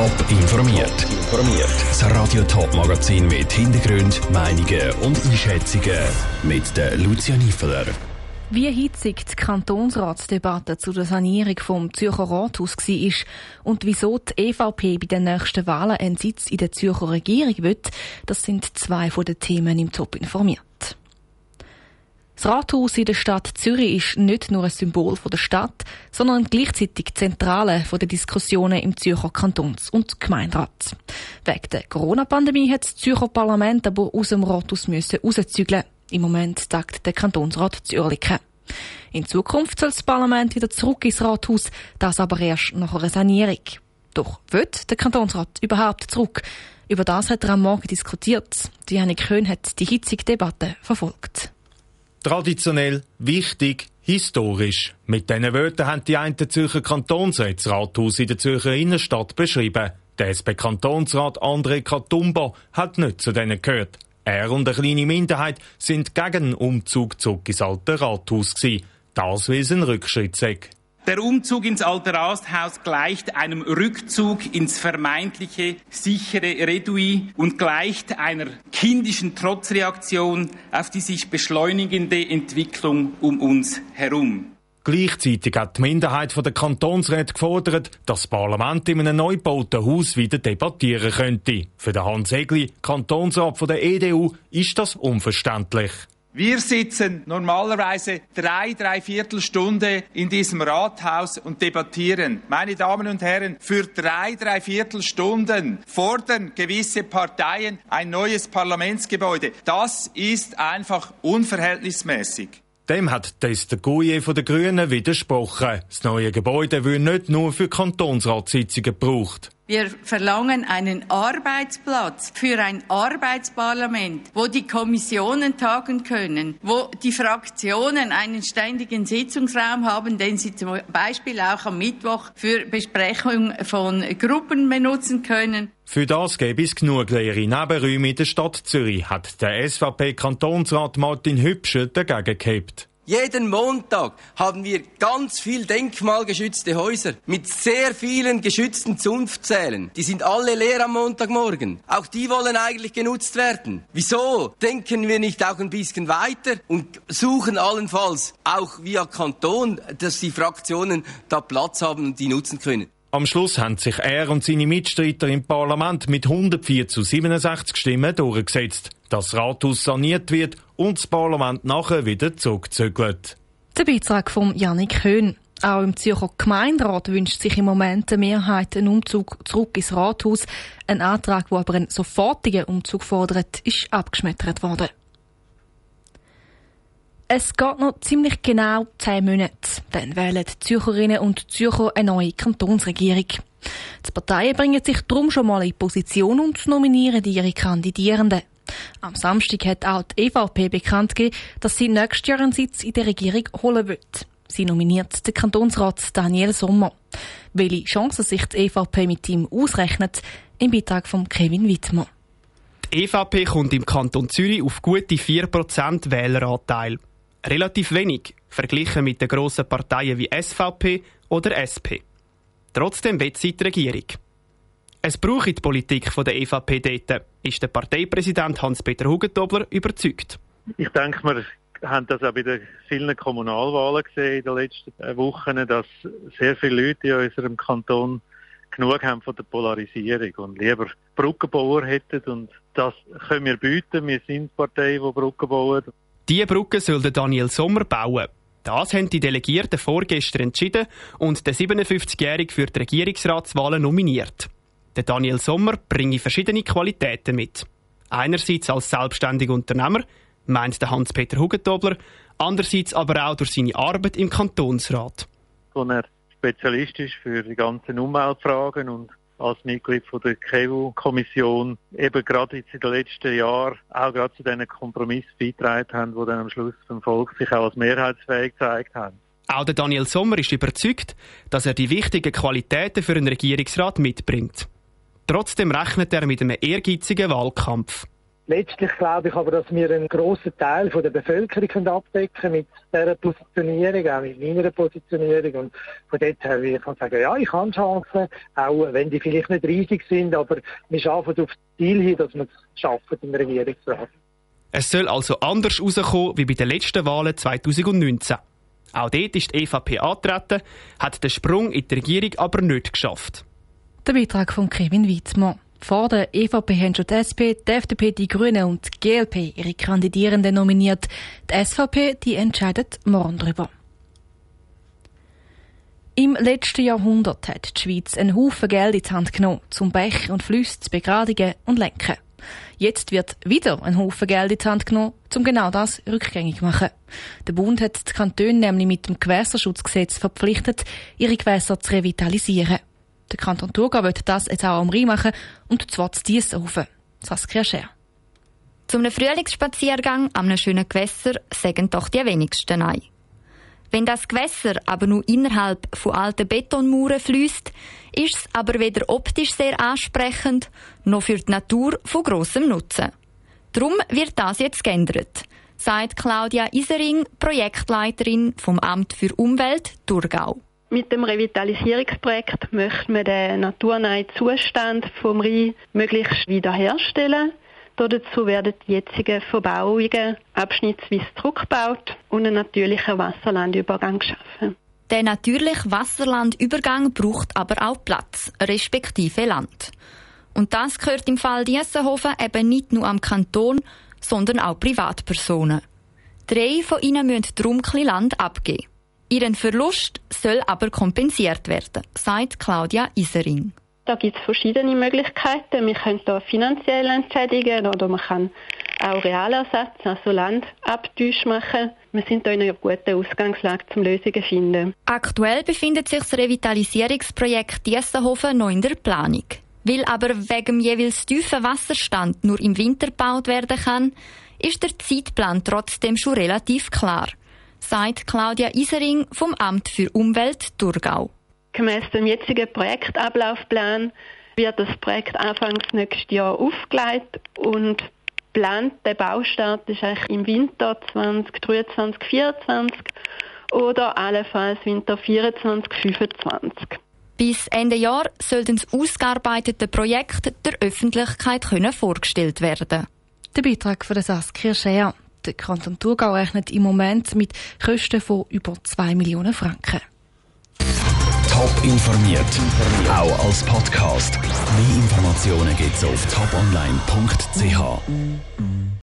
Top informiert. Informiert. Das Radio Top Magazin mit Hintergrund, Meinungen und Einschätzungen mit der Lucia Niefeler. Wie hitzig die Kantonsratsdebatte zu der Sanierung vom Zürcher Rathaus war und wieso die EVP bei den nächsten Wahlen einen Sitz in der Zürcher Regierung wird, das sind zwei von den Themen im Top informiert. Das Rathaus in der Stadt Zürich ist nicht nur ein Symbol der Stadt, sondern gleichzeitig Zentrale der Diskussionen im Zürcher Kantons- und Gemeinderat. Wegen der Corona-Pandemie hat das Zürcher Parlament aber aus dem Rathaus müssen rauszügeln. Im Moment tagt der Kantonsrat Zürich. In Zukunft soll das Parlament wieder zurück ins Rathaus, das aber erst nach einer Sanierung. Doch wird der Kantonsrat überhaupt zurück? Über das hat er am Morgen diskutiert. Diane Köhn hat die hitzige Debatte verfolgt. Traditionell, wichtig, historisch. Mit diesen Wörtern haben die einen Zürcher Kantonsräte das Rathaus in der Zürcher Innenstadt beschrieben. Der SP-Kantonsrat André Katumba hat nicht zu denen gehört. Er und eine kleine Minderheit sind gegen den Umzug zurück ins alte Rathaus gewesen. Das will ein Rückschritt sagen. Der Umzug ins alte Rathaus gleicht einem Rückzug ins vermeintliche sichere Redui und gleicht einer kindischen Trotzreaktion auf die sich beschleunigende Entwicklung um uns herum. Gleichzeitig hat die Minderheit der Kantonsräte gefordert, dass das Parlament in einem neu gebauten Haus wieder debattieren könnte. Für den Hans Egli, Kantonsrat der EDU, ist das unverständlich. Wir sitzen normalerweise drei, drei Viertelstunde in diesem Rathaus und debattieren. Meine Damen und Herren, für drei, drei Viertelstunden fordern gewisse Parteien ein neues Parlamentsgebäude. Das ist einfach unverhältnismäßig. Dem hat Tester Gouye von den Grünen widersprochen. Das neue Gebäude wird nicht nur für Kantonsratssitzungen gebraucht. Wir verlangen einen Arbeitsplatz für ein Arbeitsparlament, wo die Kommissionen tagen können, wo die Fraktionen einen ständigen Sitzungsraum haben, den sie zum Beispiel auch am Mittwoch für Besprechung von Gruppen benutzen können. Für das gäbe es genug leere Nebenräume in der Stadt Zürich, hat der SVP-Kantonsrat Martin Hübscher dagegen gehabt. Jeden Montag haben wir ganz viel denkmalgeschützte Häuser mit sehr vielen geschützten Zunftzählen. Die sind alle leer am Montagmorgen. Auch die wollen eigentlich genutzt werden. Wieso denken wir nicht auch ein bisschen weiter und suchen allenfalls auch via Kanton, dass die Fraktionen da Platz haben und die nutzen können? Am Schluss haben sich er und seine Mitstreiter im Parlament mit 104 zu 67 Stimmen durchgesetzt, dass das Rathaus saniert wird und das Parlament nachher wieder zurückzügelt. Der Beitrag von Janik Höhn. Auch im Zürcher Gemeinderat wünscht sich im Moment eine Mehrheit einen Umzug zurück ins Rathaus. Ein Antrag, der aber einen sofortigen Umzug fordert, ist abgeschmettert worden. Es geht noch ziemlich genau zehn Monate. Dann wählen die Zürcherinnen und Zürcher eine neue Kantonsregierung. Die Parteien bringen sich darum schon mal in Position und nominieren ihre Kandidierenden. Am Samstag hat auch die EVP bekannt gegeben, dass sie nächstes Jahr einen Sitz in der Regierung holen wird. Sie nominiert den Kantonsrat Daniel Sommer. Welche Chancen sich die EVP mit ihm ausrechnet, im Beitrag von Kevin Wittmer. Die EVP kommt im Kanton Zürich auf gute 4% Wähleranteil relativ wenig verglichen mit den grossen Parteien wie SVP oder SP. Trotzdem will sie die Regierung. Es braucht die Politik der EVP dort, ist der Parteipräsident Hans-Peter Hugentobler überzeugt. Ich denke, wir haben das auch bei den vielen Kommunalwahlen gesehen in den letzten Wochen, dass sehr viele Leute in unserem Kanton genug haben von der Polarisierung und lieber Brückenbauer hätten. Und das können wir bieten. Wir sind Partei, die Brücken bauen. Diese Brücke soll Daniel Sommer bauen. Das haben die Delegierten vorgestern entschieden und der 57-Jährige für die Regierungsratswahlen nominiert. Der Daniel Sommer bringe verschiedene Qualitäten mit. Einerseits als selbstständiger Unternehmer, meint der Hans-Peter Hugentobler, andererseits aber auch durch seine Arbeit im Kantonsrat. Wo er Spezialist ist für die ganzen Umweltfragen und als Mitglied von der KEU-Kommission eben gerade jetzt in den letzten Jahren auch gerade zu diesen Kompromissen beigetragen haben, die dann am Schluss vom Volk sich auch als mehrheitsfähig gezeigt haben. Auch der Daniel Sommer ist überzeugt, dass er die wichtigen Qualitäten für einen Regierungsrat mitbringt. Trotzdem rechnet er mit einem ehrgeizigen Wahlkampf. Letztlich glaube ich aber, dass wir einen grossen Teil von der Bevölkerung abdecken mit dieser Positionierung, auch mit meiner Positionierung. Und von dort her ich sagen, ja, ich habe Chancen, auch wenn die vielleicht nicht riesig sind, aber wir arbeiten auf das Ziel hin, dass wir es schaffen im Regierungsrat. Es soll also anders herauskommen wie bei den letzten Wahlen 2019. Auch dort ist die EVP angetreten, hat den Sprung in die Regierung aber nicht geschafft. Der Beitrag von Kevin Wittmann. Vor der EVP haben schon die SP, die FDP, die Grünen und die GLP ihre Kandidierenden nominiert. Die SVP, die entscheidet morgen darüber. Im letzten Jahrhundert hat die Schweiz einen Haufen Geld in die Hand genommen, um Bäche und Flüsse zu begradigen und lenken. Jetzt wird wieder ein Haufen Geld in die Hand genommen, um genau das rückgängig zu machen. Der Bund hat die Kantone nämlich mit dem Gewässerschutzgesetz verpflichtet, ihre Gewässer zu revitalisieren. Der Kanton Thurgau will das jetzt auch am Rhein machen und zwar zu Diessenhofen. Saskia Scher. Zum Frühlingsspaziergang am schönen Gewässer sagen doch die wenigsten Nein. Wenn das Gewässer aber nur innerhalb von alten Betonmauern fließt, ist es aber weder optisch sehr ansprechend, noch für die Natur von grossem Nutzen. Darum wird das jetzt geändert, sagt Claudia Isering, Projektleiterin vom Amt für Umwelt Thurgau. Mit dem Revitalisierungsprojekt möchten wir den naturnahen Zustand vom Rhein möglichst wiederherstellen. Dazu werden die jetzigen Verbauungen abschnittsweise zurückgebaut und einen natürlichen Wasserlandübergang geschaffen. Der natürliche Wasserlandübergang braucht aber auch Platz, respektive Land. Und das gehört im Fall Diessenhofen eben nicht nur am Kanton, sondern auch Privatpersonen. Drei von ihnen müssen darum Land abgeben. Ihren Verlust soll aber kompensiert werden, sagt Claudia Isering. Da gibt es verschiedene Möglichkeiten. Wir können hier finanziell entschädigen oder man kann auch Realersatz, also Landabtausch machen. Wir sind hier in einer guten Ausgangslage, zum Lösungen zu finden. Aktuell befindet sich das Revitalisierungsprojekt Diessenhofen noch in der Planung. Weil aber wegen jeweils tiefen Wasserstand nur im Winter gebaut werden kann, ist der Zeitplan trotzdem schon relativ klar sagt Claudia Isering vom Amt für Umwelt Thurgau. Gemäss dem jetzigen Projektablaufplan wird das Projekt anfangs nächstes Jahr aufgelegt und plant der Baustart ist eigentlich im Winter 2023 2024 oder allenfalls Winter 24 25. Bis Ende Jahr soll das ausgearbeitete Projekt der Öffentlichkeit können vorgestellt werden. Der Beitrag von Saskia Schär. Der Kanton Thurgau rechnet im Moment mit Kosten von über 2 Millionen Franken. Top informiert, auch als Podcast. Mehr Informationen gibt es auf toponline.ch.